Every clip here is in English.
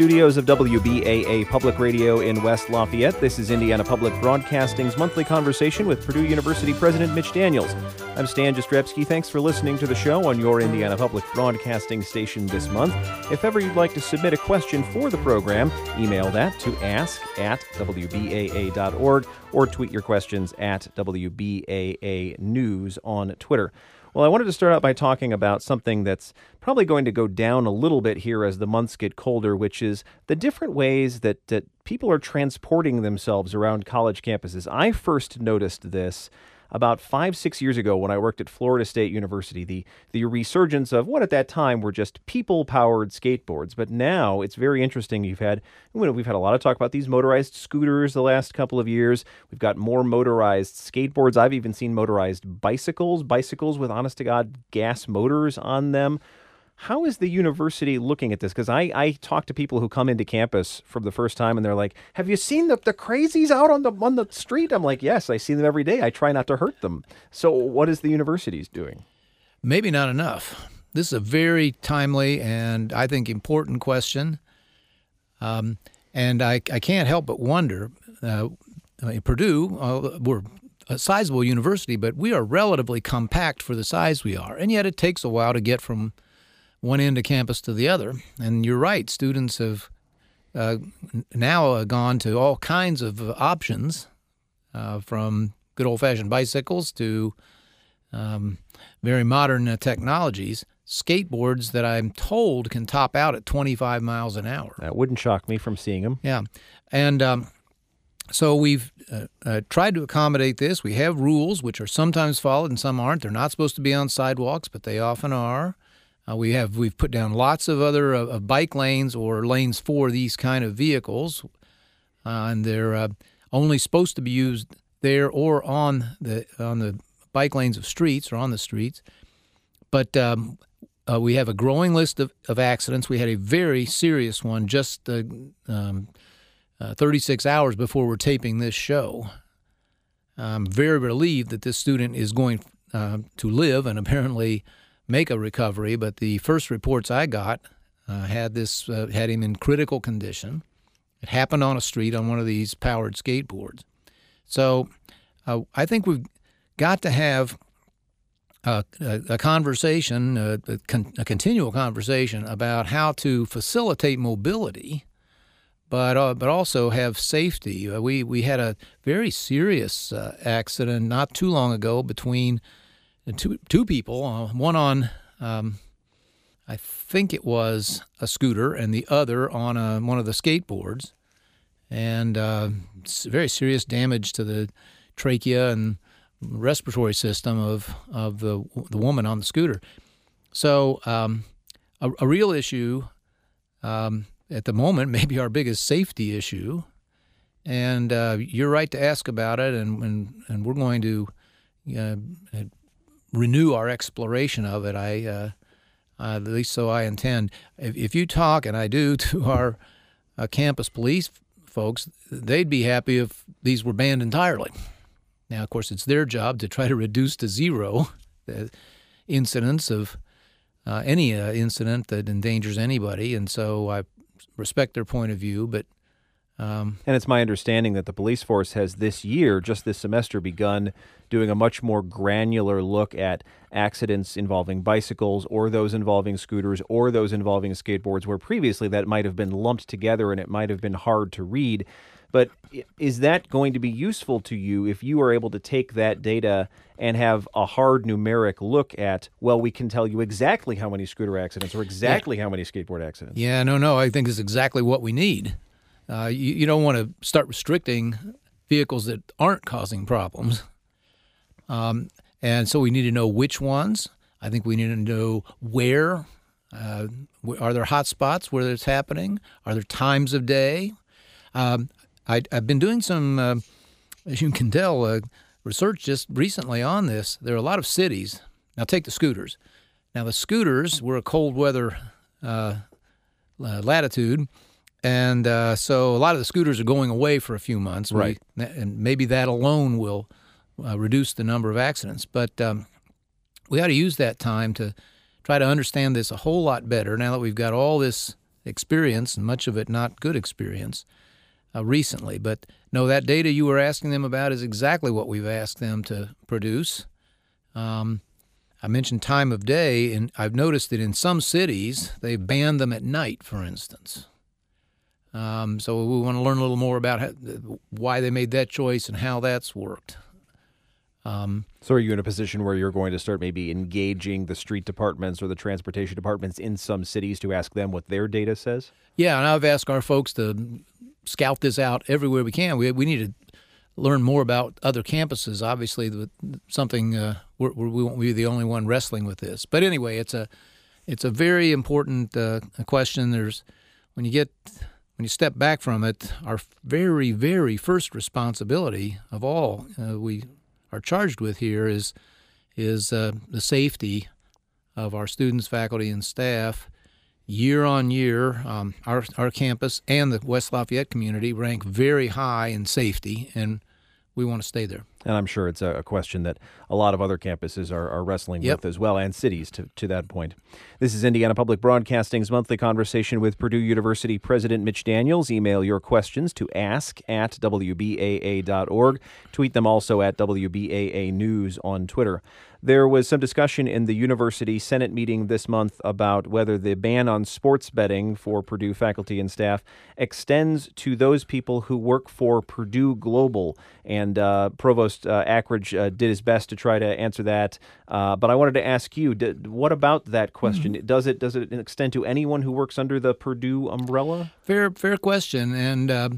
studios of WBAA Public Radio in West Lafayette. This is Indiana Public Broadcasting's monthly conversation with Purdue University President Mitch Daniels. I'm Stan Jastrzebski. Thanks for listening to the show on your Indiana Public Broadcasting station this month. If ever you'd like to submit a question for the program, email that to ask at WBAA.org or tweet your questions at WBAA News on Twitter. Well, I wanted to start out by talking about something that's probably going to go down a little bit here as the months get colder, which is the different ways that, that people are transporting themselves around college campuses. I first noticed this about five, six years ago when I worked at Florida State University, the, the resurgence of what at that time were just people powered skateboards. But now it's very interesting. You've had, we've had a lot of talk about these motorized scooters the last couple of years. We've got more motorized skateboards. I've even seen motorized bicycles, bicycles with honest to God gas motors on them. How is the university looking at this? Because I, I talk to people who come into campus for the first time and they're like, Have you seen the, the crazies out on the on the street? I'm like, Yes, I see them every day. I try not to hurt them. So what is the university's doing? Maybe not enough. This is a very timely and I think important question. Um, and I, I can't help but wonder uh, Purdue, uh, we're a sizable university, but we are relatively compact for the size we are. And yet it takes a while to get from one end of campus to the other. And you're right, students have uh, now uh, gone to all kinds of options, uh, from good old fashioned bicycles to um, very modern uh, technologies. Skateboards that I'm told can top out at 25 miles an hour. That wouldn't shock me from seeing them. Yeah. And um, so we've uh, uh, tried to accommodate this. We have rules which are sometimes followed and some aren't. They're not supposed to be on sidewalks, but they often are. Uh, we have we've put down lots of other uh, bike lanes or lanes for these kind of vehicles, uh, and they're uh, only supposed to be used there or on the on the bike lanes of streets or on the streets. But um, uh, we have a growing list of, of accidents. We had a very serious one just uh, um, 36 hours before we're taping this show. I'm very relieved that this student is going to live and apparently make a recovery, but the first reports I got uh, had this uh, had him in critical condition. It happened on a street on one of these powered skateboards. So uh, I think we've got to have a, a, a conversation, a, con- a, continual conversation about how to facilitate mobility, but uh, but also have safety. Uh, we we had a very serious uh, accident not too long ago between two two people, uh, one on um, I think it was a scooter, and the other on a, one of the skateboards, and uh, very serious damage to the trachea and respiratory system of of the the woman on the scooter. So um, a, a, real issue um, at the moment, maybe our biggest safety issue. And uh, you're right to ask about it, and and, and we're going to uh, renew our exploration of it. I, uh, uh, at least so I intend. If, if, you talk, and I do, to our uh, campus police folks, they'd be happy if these were banned entirely. Now, of course, it's their job to try to reduce to zero the incidents of uh, any uh, incident that endangers anybody, and so I respect their point of view, but um, and it's my understanding that the police force has this year, just this semester, begun doing a much more granular look at accidents involving bicycles or those involving scooters or those involving skateboards, where previously that might have been lumped together and it might have been hard to read. But is that going to be useful to you if you are able to take that data and have a hard numeric look at, well, we can tell you exactly how many scooter accidents or exactly yeah. how many skateboard accidents? Yeah, no, no. I think it's exactly what we need. Uh, you, you, don't want to start restricting vehicles that aren't causing problems. Um, and so we need to know which ones. I think we need to know where. Uh, are there hot spots where it's happening? Are there times of day? Um, I, have been doing some, uh, as you can tell, uh, research just recently on this. There are a lot of cities. Now, take the scooters. Now, the scooters were a cold weather uh, latitude and uh, so a lot of the scooters are going away for a few months, right? We, and maybe that alone will uh, reduce the number of accidents. But um, we ought to use that time to try to understand this a whole lot better. Now that we've got all this experience, and much of it not good experience uh, recently. But no, that data you were asking them about is exactly what we've asked them to produce. Um, I mentioned time of day, and I've noticed that in some cities they've banned them at night, for instance. Um, so we want to learn a little more about how, why they made that choice and how that's worked. Um, so, are you in a position where you're going to start maybe engaging the street departments or the transportation departments in some cities to ask them what their data says? Yeah, and I've asked our folks to scout this out everywhere we can. We, we need to learn more about other campuses. Obviously, something uh, we're, we won't be the only one wrestling with this. But anyway, it's a it's a very important uh, question. There's when you get when you step back from it, our very very first responsibility of all uh, we are charged with here is is uh, the safety of our students, faculty, and staff year on year, um, our, our campus and the West Lafayette community rank very high in safety, and we want to stay there. And I'm sure it's a, question that a lot of other campuses are, are wrestling yep. with as well, and cities to, to that point. This is Indiana Public Broadcasting's monthly conversation with Purdue University President Mitch Daniels. Email your questions to ask at WBAA.org. Tweet them also at WBAA News on Twitter. There was some discussion in the university Senate meeting this month about whether the ban on sports betting for Purdue faculty and staff extends to those people who work for Purdue Global. And uh, Provost uh, Akridge uh, did his best to try to answer that. Uh, but I wanted to ask you, did, what about that question? Mm-hmm. Does it does it extend to anyone who works under the Purdue umbrella? Fair fair question. And uh,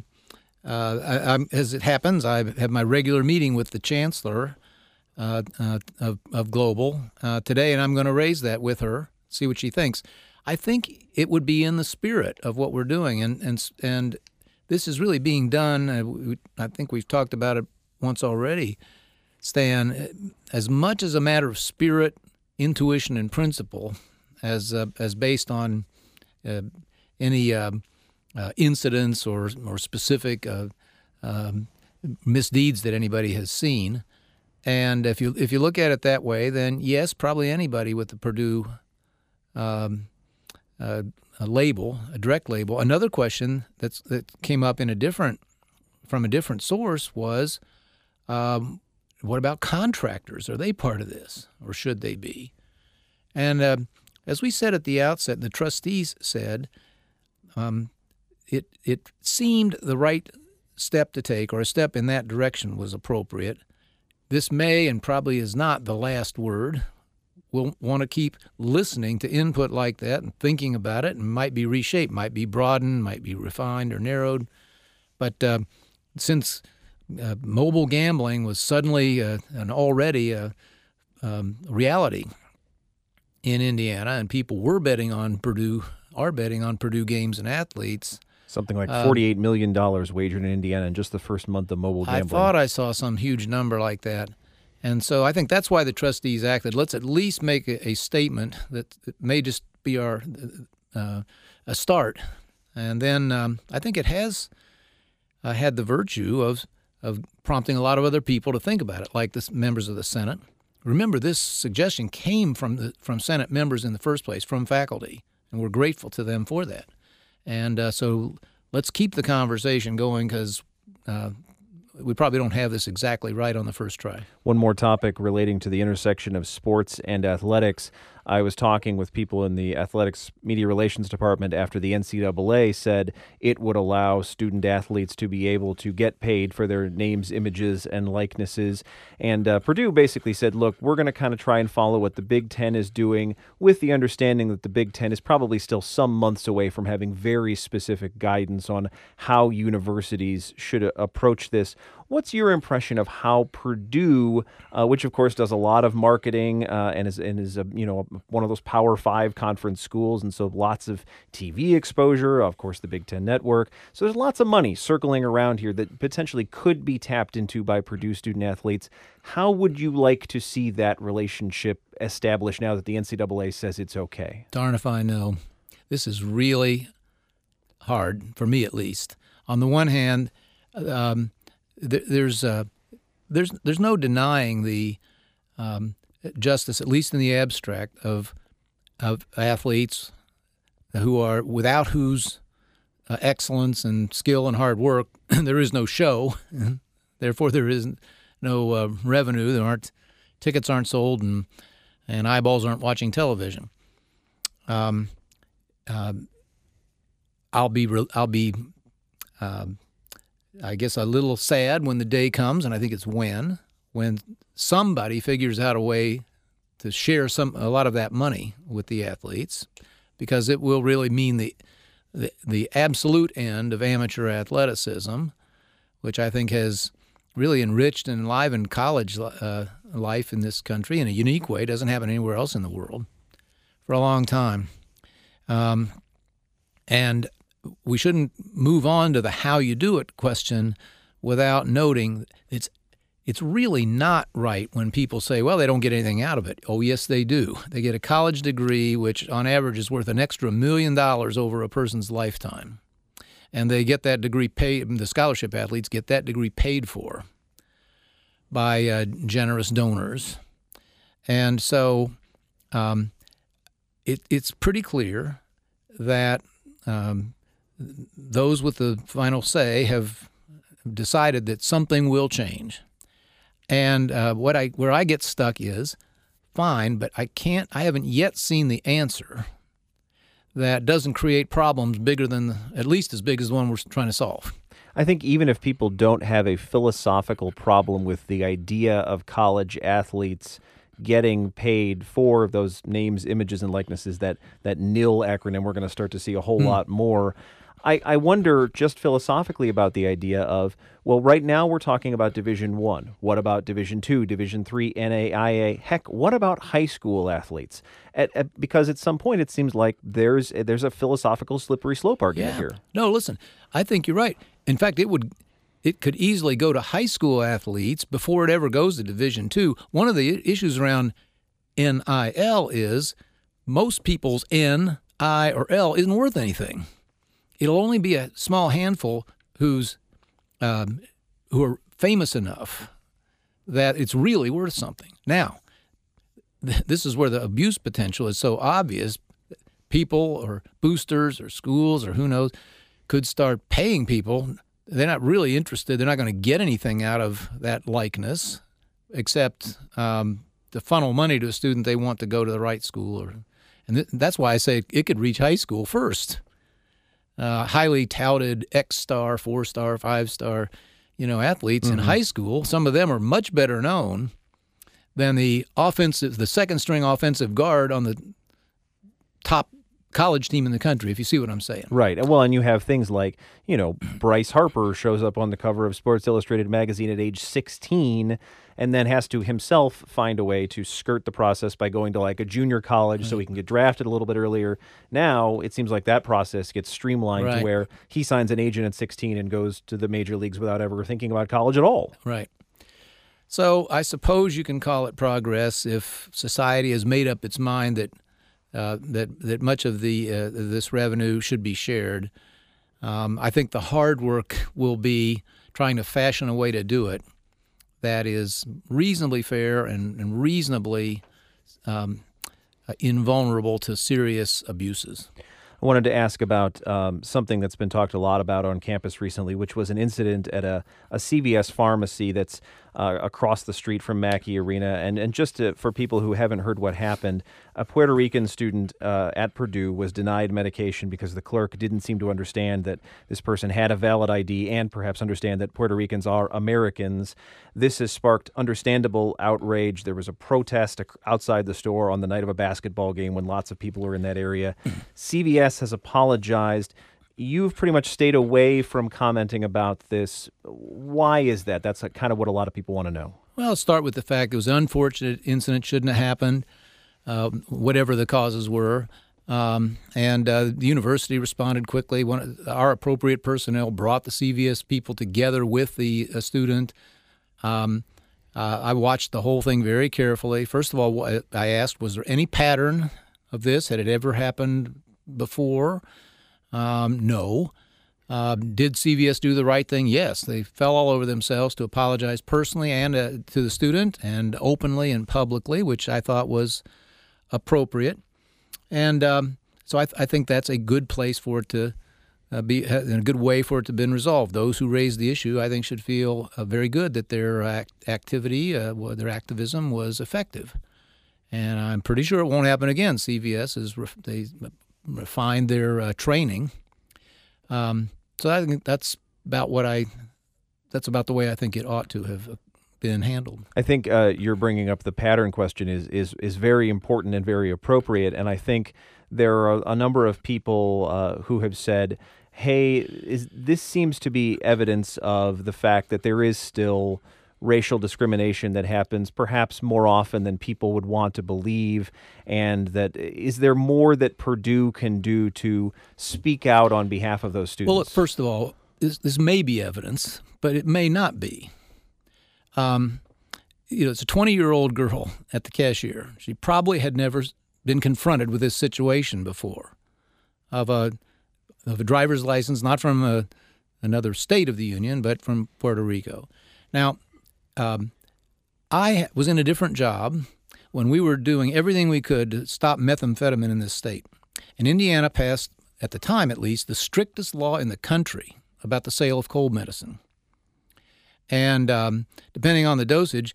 uh, I, as it happens, I have my regular meeting with the chancellor uh, uh, of, of Global uh, today, and I'm going to raise that with her, see what she thinks. I think it would be in the spirit of what we're doing, and and and this is really being done. I think we've talked about it once already, Stan. As much as a matter of spirit, intuition, and principle, as uh, as based on uh, any uh, incidents or or specific um, misdeeds that anybody has seen. And if you if you look at it that way, then yes, probably anybody with the Purdue um, uh, a label, a direct label. Another question that's that came up in a different from a different source was, um, what about contractors? Are they part of this, or should they be? And uh, as we said at the outset, the trustees said, um, it it seemed the right step to take, or a step in that direction was appropriate. This may and probably is not the last word. We'll want to keep listening to input like that and thinking about it, and might be reshaped, might be broadened, might be refined or narrowed. But uh, since uh, mobile gambling was suddenly uh, an already a uh, um, reality in Indiana, and people were betting on Purdue, are betting on Purdue games and athletes, Something like um, $48 million wagered in Indiana in just the first month of mobile gambling. I thought I saw some huge number like that. And so I think that's why the trustees acted. Let's at least make a, a statement that, may just be our uh, a start. And then um, I think it has uh, had the virtue of of prompting a lot of other people to think about it, like the members of the Senate. Remember, this suggestion came from the from Senate members in the first place, from faculty, and we're grateful to them for that. And uh, so let's keep the conversation going because uh, we probably don't have this exactly right on the first try. One more topic relating to the intersection of sports and athletics. I was talking with people in the athletics media relations department after the NCAA said it would allow student athletes to be able to get paid for their names, images, and likenesses. And uh, Purdue basically said, look, we're going to kind of try and follow what the Big Ten is doing with the understanding that the Big Ten is probably still some months away from having very specific guidance on how universities should uh, approach this. What's your impression of how Purdue, uh, which of course does a lot of marketing uh, and is and is a, you know one of those Power Five conference schools, and so lots of TV exposure, of course the Big Ten Network. So there's lots of money circling around here that potentially could be tapped into by Purdue student athletes. How would you like to see that relationship established now that the NCAA says it's okay? Darn if I know. This is really hard for me, at least. On the one hand. Um, there's uh, there's there's no denying the um, justice, at least in the abstract, of of athletes who are without whose uh, excellence and skill and hard work there is no show, therefore there is no uh, revenue. There aren't tickets aren't sold and and eyeballs aren't watching television. Um, uh, I'll be I'll be um, I guess a little sad when the day comes, and I think it's when when somebody figures out a way to share some a lot of that money with the athletes, because it will really mean the the, the absolute end of amateur athleticism, which I think has really enriched and enlivened college uh, life in this country in a unique way. It doesn't happen anywhere else in the world for a long time. Um, and we shouldn't move on to the how you do it question without noting it's it's really not right when people say, well, they don't get anything out of it. Oh, yes, they do. They get a college degree, which on average is worth an extra million dollars over a person's lifetime. And they get that degree paid, the scholarship athletes get that degree paid for by uh, generous donors. And so um, it, it's pretty clear that um, those with the final say have decided that something will change. And uh, what I where I get stuck is fine, but I can't. I haven't yet seen the answer that doesn't create problems bigger than at least as big as the one we're trying to solve. I think even if people don't have a philosophical problem with the idea of college athletes getting paid for those names, images, and likenesses, that that NIL acronym, we're going to start to see a whole mm. lot more. I, I wonder just philosophically about the idea of well, right now we're talking about Division One. What about Division Two, Division Three, NAIA? Heck, what about high school athletes? At, at, because at some point it seems like there's there's a philosophical slippery slope argument yeah. here. No, listen, I think you're right. In fact, it would it could easily go to high school athletes before it ever goes to Division Two. One of the issues around NIL is most people's N, I, or L isn't worth anything it'll only be a small handful who's um, who are famous enough that it's really worth something. Now, th- this is where the abuse potential is so obvious. People or boosters or schools or who knows could start paying people. They're not really interested. They're not going to get anything out of that likeness except um, to funnel money to a student they want to go to the right school. Or, and th- that's why I say it could reach high school first uh, highly touted X star, four star, five star, you know, athletes mm-hmm. in high school. Some of them are much better known than the offensive, the second string offensive guard on the top college team in the country, if you see what I'm saying. Right. Well, and you have things like, you know, Bryce Harper shows up on the cover of Sports Illustrated magazine at age 16 and then has to himself find a way to skirt the process by going to like a junior college right. so he can get drafted a little bit earlier. Now it seems like that process gets streamlined right. to where he signs an agent at 16 and goes to the major leagues without ever thinking about college at all. Right. So I suppose you can call it progress if society has made up its mind that uh, that that much of the uh, this revenue should be shared. Um, I think the hard work will be trying to fashion a way to do it that is reasonably fair and, and reasonably um, invulnerable to serious abuses. I wanted to ask about um, something that's been talked a lot about on campus recently, which was an incident at a, a CVS pharmacy that's uh, across the street from Mackey Arena. And, and just to, for people who haven't heard what happened, a Puerto Rican student uh, at Purdue was denied medication because the clerk didn't seem to understand that this person had a valid ID and perhaps understand that Puerto Ricans are Americans. This has sparked understandable outrage. There was a protest outside the store on the night of a basketball game when lots of people were in that area. CVS has apologized you've pretty much stayed away from commenting about this. Why is that? That's kind of what a lot of people want to know. Well, I'll start with the fact it was an unfortunate incident, shouldn't have happened, uh, whatever the causes were. Um, and uh, the university responded quickly. One, our appropriate personnel brought the CVS people together with the uh, student. Um, uh, I watched the whole thing very carefully. First of all, I asked, was there any pattern of this? Had it ever happened before? Um, no. Uh, did CVS do the right thing? Yes. They fell all over themselves to apologize personally and uh, to the student and openly and publicly, which I thought was appropriate. And um, so I, th- I, think that's a good place for it to uh, be, and a good way for it to have been resolved. Those who raised the issue, I think, should feel uh, very good that their act- activity, uh, their activism was effective. And I'm pretty sure it won't happen again. CVS is re- they refined their uh, training. Um, so I think that's about what I. That's about the way I think it ought to have been handled. I think uh, you're bringing up the pattern question is is is very important and very appropriate, and I think there are a number of people uh, who have said, "Hey, is, this seems to be evidence of the fact that there is still." Racial discrimination that happens perhaps more often than people would want to believe and that is there more that Purdue can do to speak out on behalf of those students? Well, first of all, this, this may be evidence, but it may not be. Um, you know, it's a 20 year old girl at the cashier. She probably had never been confronted with this situation before of a, of a driver's license, not from a, another state of the Union, but from Puerto Rico. Now, um, I was in a different job when we were doing everything we could to stop methamphetamine in this state. And Indiana passed, at the time at least, the strictest law in the country about the sale of cold medicine. And um, depending on the dosage,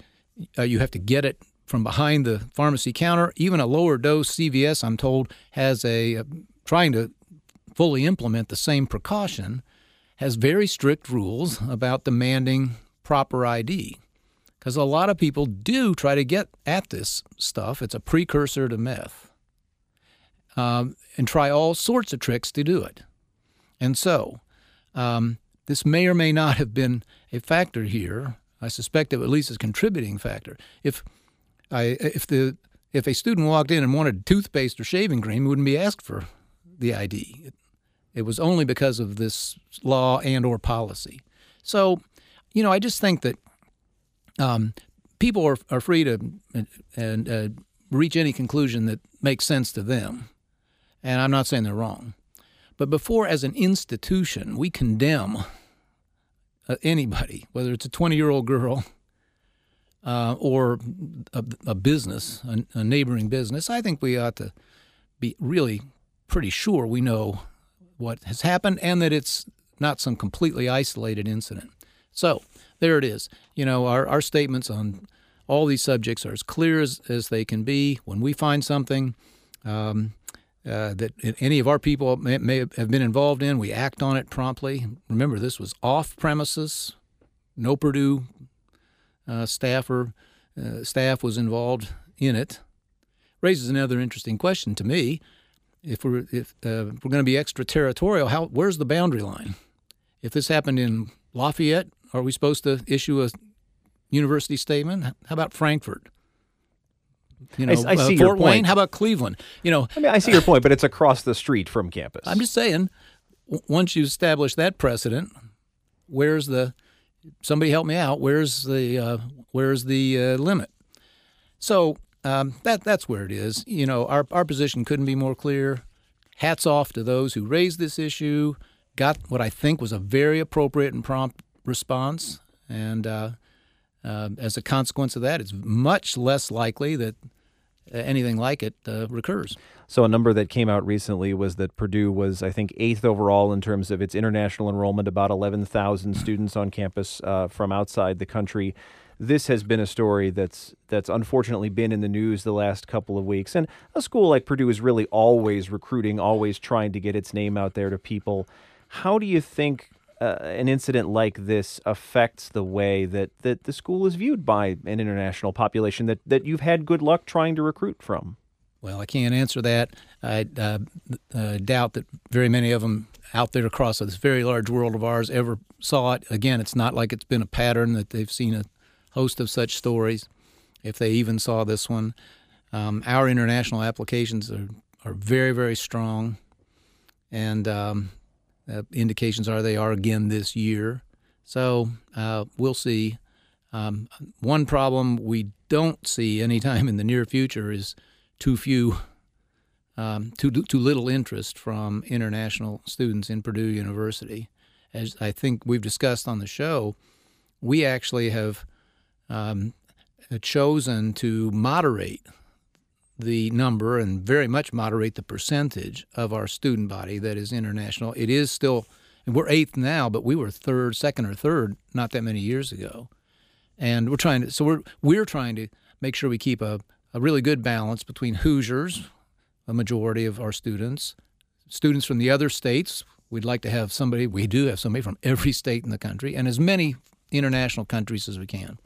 uh, you have to get it from behind the pharmacy counter. Even a lower dose CVS, I'm told, has a uh, trying to fully implement the same precaution, has very strict rules about demanding proper ID. Because a lot of people do try to get at this stuff. It's a precursor to meth. Um, and try all sorts of tricks to do it. And so, um, this may or may not have been a factor here. I suspect it at least is a contributing factor. If I if the if a student walked in and wanted toothpaste or shaving cream, he wouldn't be asked for the ID. It, it was only because of this law and or policy. So, you know, I just think that um, people are, are free to and uh, reach any conclusion that makes sense to them, and I'm not saying they're wrong. But before, as an institution, we condemn uh, anybody, whether it's a 20 year old girl uh, or a, a business, a, a, neighboring business, I think we ought to be really pretty sure we know what has happened and that it's not some completely isolated incident. So there it is. You know, our, our statements on all these subjects are as clear as, as they can be. When we find something, um, uh, that any of our people may, may, have been involved in. We act on it promptly. Remember, this was off premises. No Purdue uh, staffer uh, staff was involved in it. Raises another interesting question to me. If we're if uh, we're going to be extraterritorial, how where's the boundary line? If this happened in Lafayette, are we supposed to issue a university statement? How about Frankfort? You know, I, I see uh, Fort Wayne. How about Cleveland? You know, I mean, I see your point, but it's across the street from campus. I'm just saying, once you establish that precedent, where's the? Somebody help me out. Where's the? Uh, where's the uh, limit? So um, that that's where it is. You know, our our position couldn't be more clear. Hats off to those who raised this issue, got what I think was a very appropriate and prompt response, and uh, uh, as a consequence of that, it's much less likely that uh, anything like it uh, recurs. So, a number that came out recently was that Purdue was, I think, eighth overall in terms of its international enrollment, about 11,000 students on campus uh, from outside the country. This has been a story that's that's unfortunately been in the news the last couple of weeks. And a school like Purdue is really always recruiting, always trying to get its name out there to people. How do you think uh, an incident like this affects the way that, that the school is viewed by an international population that, that you've had good luck trying to recruit from? Well, I can't answer that. I uh, uh, doubt that very many of them out there across this very large world of ours ever saw it. Again, it's not like it's been a pattern that they've seen a host of such stories, if they even saw this one. Um, our international applications are, are very, very strong. And um, uh, indications are they are again this year. So uh, we'll see. Um, one problem we don't see anytime in the near future is too few, um, too too little interest from international students in Purdue University. As I think we've discussed on the show, we actually have um, chosen to moderate the number and very much moderate the percentage of our student body that is international. It is still, we're eighth now, but we were third, second or third not that many years ago. And we're trying to, so we're, we're trying to make sure we keep a, a really good balance between Hoosiers, a majority of our students, students from the other states. We'd like to have somebody, we do have somebody from every state in the country, and as many international countries as we can.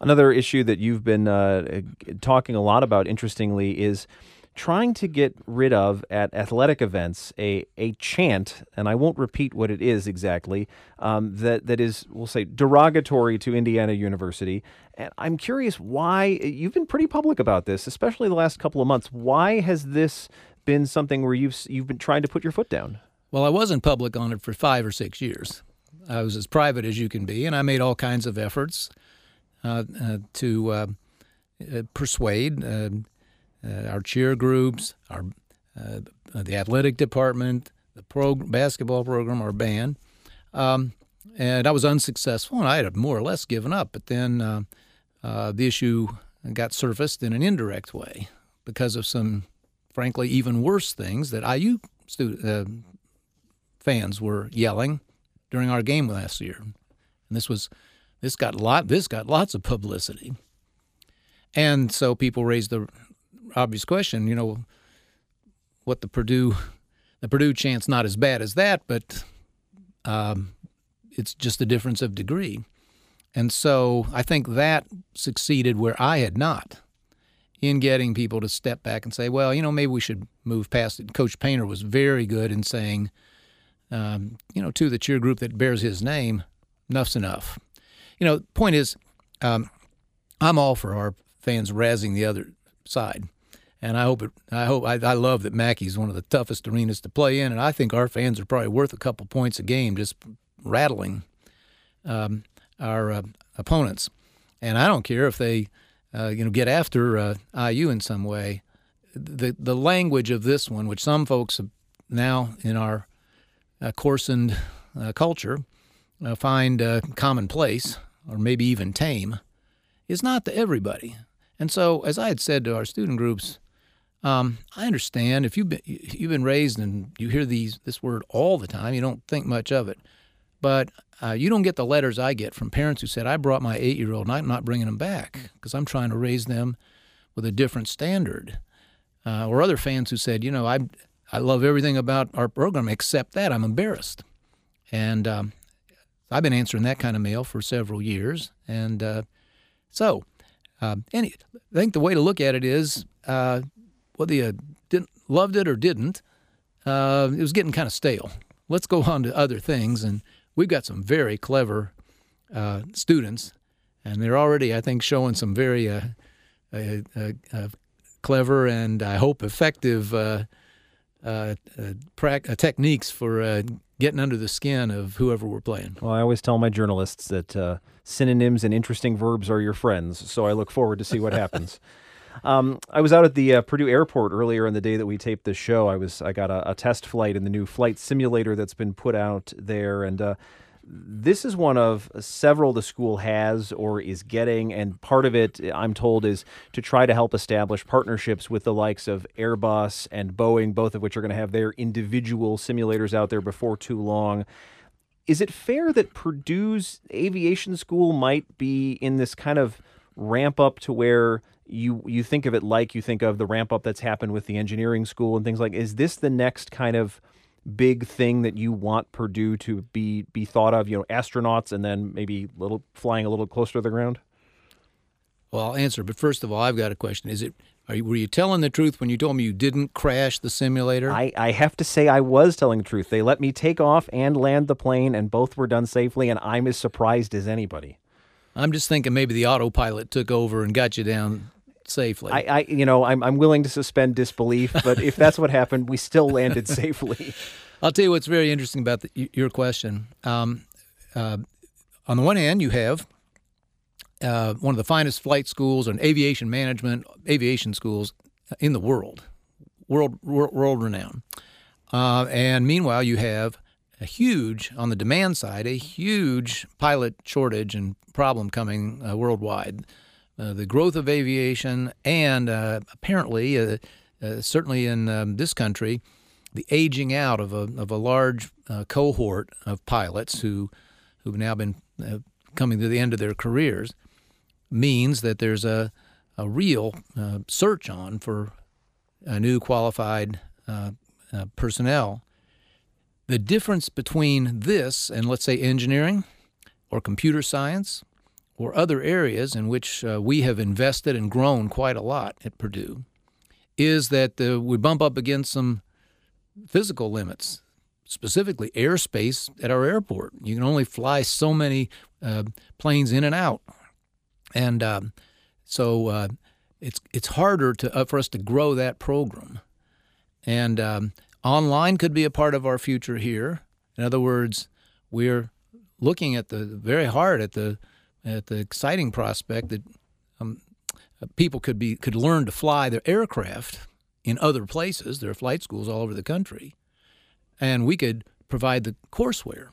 Another issue that you've been uh, talking a lot about, interestingly, is trying to get rid of at athletic events a, a chant, and I won't repeat what it is exactly, um, that, that is, we'll say, derogatory to Indiana University. And I'm curious why, you've been pretty public about this, especially the last couple of months. Why has this been something where you've, you've been trying to put your foot down? Well, I wasn't public on it for five or six years. I was as private as you can be, and I made all kinds of efforts to uh, persuade our cheer groups, our the athletic department, the pro- basketball program, our band. Um, and I was unsuccessful, and I had more or less given up. But then uh, uh, the issue got surfaced in an indirect way because of some, frankly, even worse things that IU stu- uh, fans were yelling during our game last year. And this was this got lot this got lots of publicity. And so people raised the obvious question, you know, what the Purdue the Purdue chance not as bad as that, but um, it's just a difference of degree. And so I think that succeeded where I had not in getting people to step back and say, well, you know, maybe we should move past it. Coach Painter was very good in saying, um, you know, to the cheer group that bears his name, enough's enough. You know, point is, um, I'm all for our fans razzing the other side, and I hope it. I hope I, I love that Mackey's one of the toughest arenas to play in, and I think our fans are probably worth a couple points a game just rattling um, our uh, opponents. And I don't care if they, uh, you know, get after uh, IU in some way. The the language of this one, which some folks now in our uh, coarsened uh, culture uh, find commonplace or maybe even tame, is not to everybody. And so, as I had said to our student groups, um, I understand if you've been you've been raised and you hear these this word all the time, you don't think much of it. But uh, you don't get the letters I get from parents who said, "I brought my eight-year-old, and I'm not bringing him back because I'm trying to raise them with a different standard." Uh, or other fans who said, "You know, I I love everything about our program except that I'm embarrassed," and um, I've been answering that kind of mail for several years, and uh, so uh, any, I think the way to look at it is uh, whether you didn't loved it or didn't, uh, it was getting kind of stale. Let's go on to other things, and we've got some very clever uh, students, and they're already, I think, showing some very uh, clever and I hope effective pra- techniques for getting under the skin of whoever we're playing. Well, I always tell my journalists that uh, synonyms and interesting verbs are your friends, so I look forward to see what happens. Um, I was out at the uh, Purdue airport earlier in the day that we taped this show. I was I got a, a test flight in the new flight simulator that's been put out there, and uh, this is one of several the school has or is getting, and part of it, I'm told, is to try to help establish partnerships with the likes of Airbus and Boeing, both of which are going to have their individual simulators out there before too long. Is it fair that Purdue's aviation school might be in this kind of ramp up to where you you think of it like you think of the ramp up that's happened with the engineering school and things like is this the next kind of big thing that you want Purdue to be be thought of? You know, astronauts, and then maybe little flying a little closer to the ground. Well, I'll answer, but first of all, I've got a question. Is it you, were you telling the truth when you told me you didn't crash the simulator? I, I have to say I was telling the truth. They let me take off and land the plane, and both were done safely, and I'm as surprised as anybody. I'm just thinking maybe the autopilot took over and got you down safely. I, I you know, I'm, I'm willing to suspend disbelief, but if that's what happened, we still landed safely. I'll tell you what's very interesting about the, your question. Um, uh, on the one hand, you have uh, one of the finest flight schools and aviation management, aviation schools in the world, world world, world renowned. Uh, and meanwhile, you have a huge, on the demand side, a huge pilot shortage and problem coming uh, worldwide. Uh, the growth of aviation, and uh, apparently, uh, uh, certainly in um, this country, the aging out of a of a large cohort of pilots who who've now been coming to the end of their careers means that there's a a real search on for a new qualified personnel. The difference between this and let's say engineering or computer science or other areas in which uh, we have invested and grown quite a lot at Purdue is that we bump up against some physical limits, specifically airspace at our airport. You can only fly so many uh, planes in and out, and um, so uh, it's it's harder to uh, for us to grow that program. And um, online could be a part of our future here. In other words, we're looking at the very hard at the at the exciting prospect that um, people could be could learn to fly their aircraft in other places. There are flight schools all over the country. And we could provide the courseware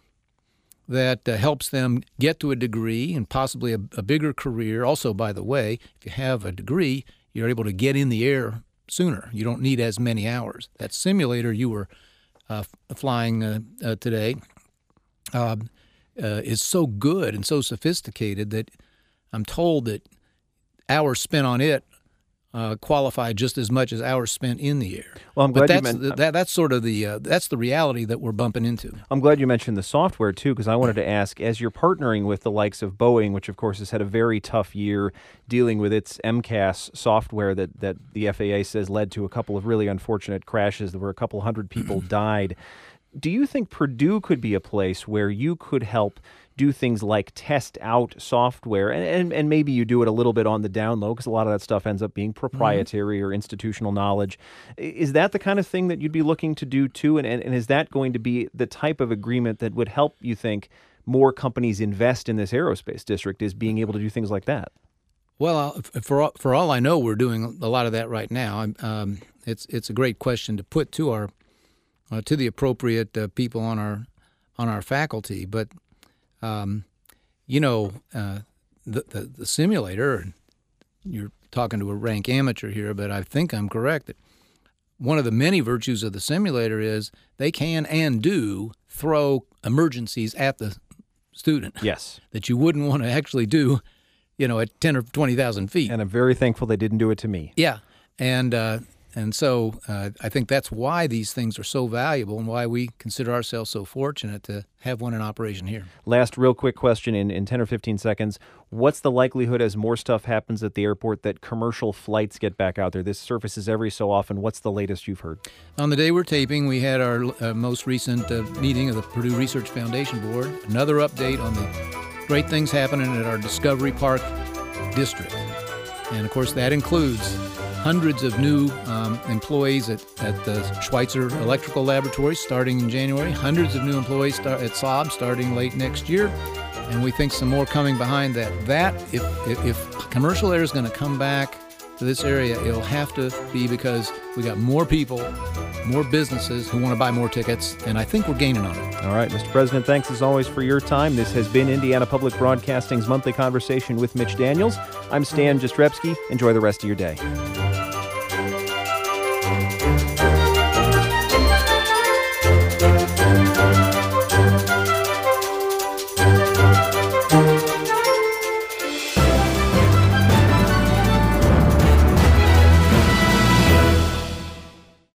that uh, helps them get to a degree and possibly a, a, bigger career. Also, by the way, if you have a degree, you're able to get in the air sooner. You don't need as many hours. That simulator you were uh, flying uh, uh today um, uh, is so good and so sophisticated that I'm told that hours spent on it uh, qualify just as much as hours spent in the air. Well, I'm glad but you mentioned that, that's sort of the uh, that's the reality that we're bumping into. I'm glad you mentioned the software too, because I wanted to ask, as you're partnering with the likes of Boeing, which of course has had a very tough year dealing with its MCAS software that that the FAA says led to a couple of really unfortunate crashes where a couple hundred people died. Do you think Purdue could be a place where you could help? do things like test out software, and, and, and maybe you do it a little bit on the down low because a lot of that stuff ends up being mm-hmm. proprietary mm-hmm. or institutional knowledge. Is that the kind of thing that you'd be looking to do too? And, and, and is that going to be the type of agreement that would help you think more companies invest in this aerospace district? Is being able to do things like that? Well, for for all I know, we're doing a lot of that right now. Um, it's it's a great question to put to our uh, to the appropriate uh, people on our on our faculty, but um, you know, uh, the, the, the simulator, you're talking to a rank amateur here, but I think I'm correct that one of the many virtues of the simulator is they can and do throw emergencies at the student. Yes. That you wouldn't want to actually do, you know, at 10 or 20,000 feet. And I'm very thankful they didn't do it to me. Yeah. And uh, and so uh, I think that's why these things are so valuable and why we consider ourselves so fortunate to have one in operation here. Last, real quick question in, in 10 or 15 seconds. What's the likelihood as more stuff happens at the airport that commercial flights get back out there? This surfaces every so often. What's the latest you've heard? On the day we're taping, we had our uh, most recent uh, meeting of the Purdue Research Foundation Board. Another update on the great things happening at our Discovery Park district. And of course, that includes hundreds of new um, employees at, at the Schweitzer Electrical Laboratory starting in January, hundreds of new employees start at Saab starting late next year, and we think some more coming behind that. That, if, if, if commercial air is going to come back to this area, it'll have to be because we got more people, more businesses who want to buy more tickets, and I think we're gaining on it. All right, Mr. President, thanks as always for your time. This has been Indiana Public Broadcasting's monthly conversation with Mitch Daniels. I'm Stan Jastrzebski. Enjoy the rest of your day.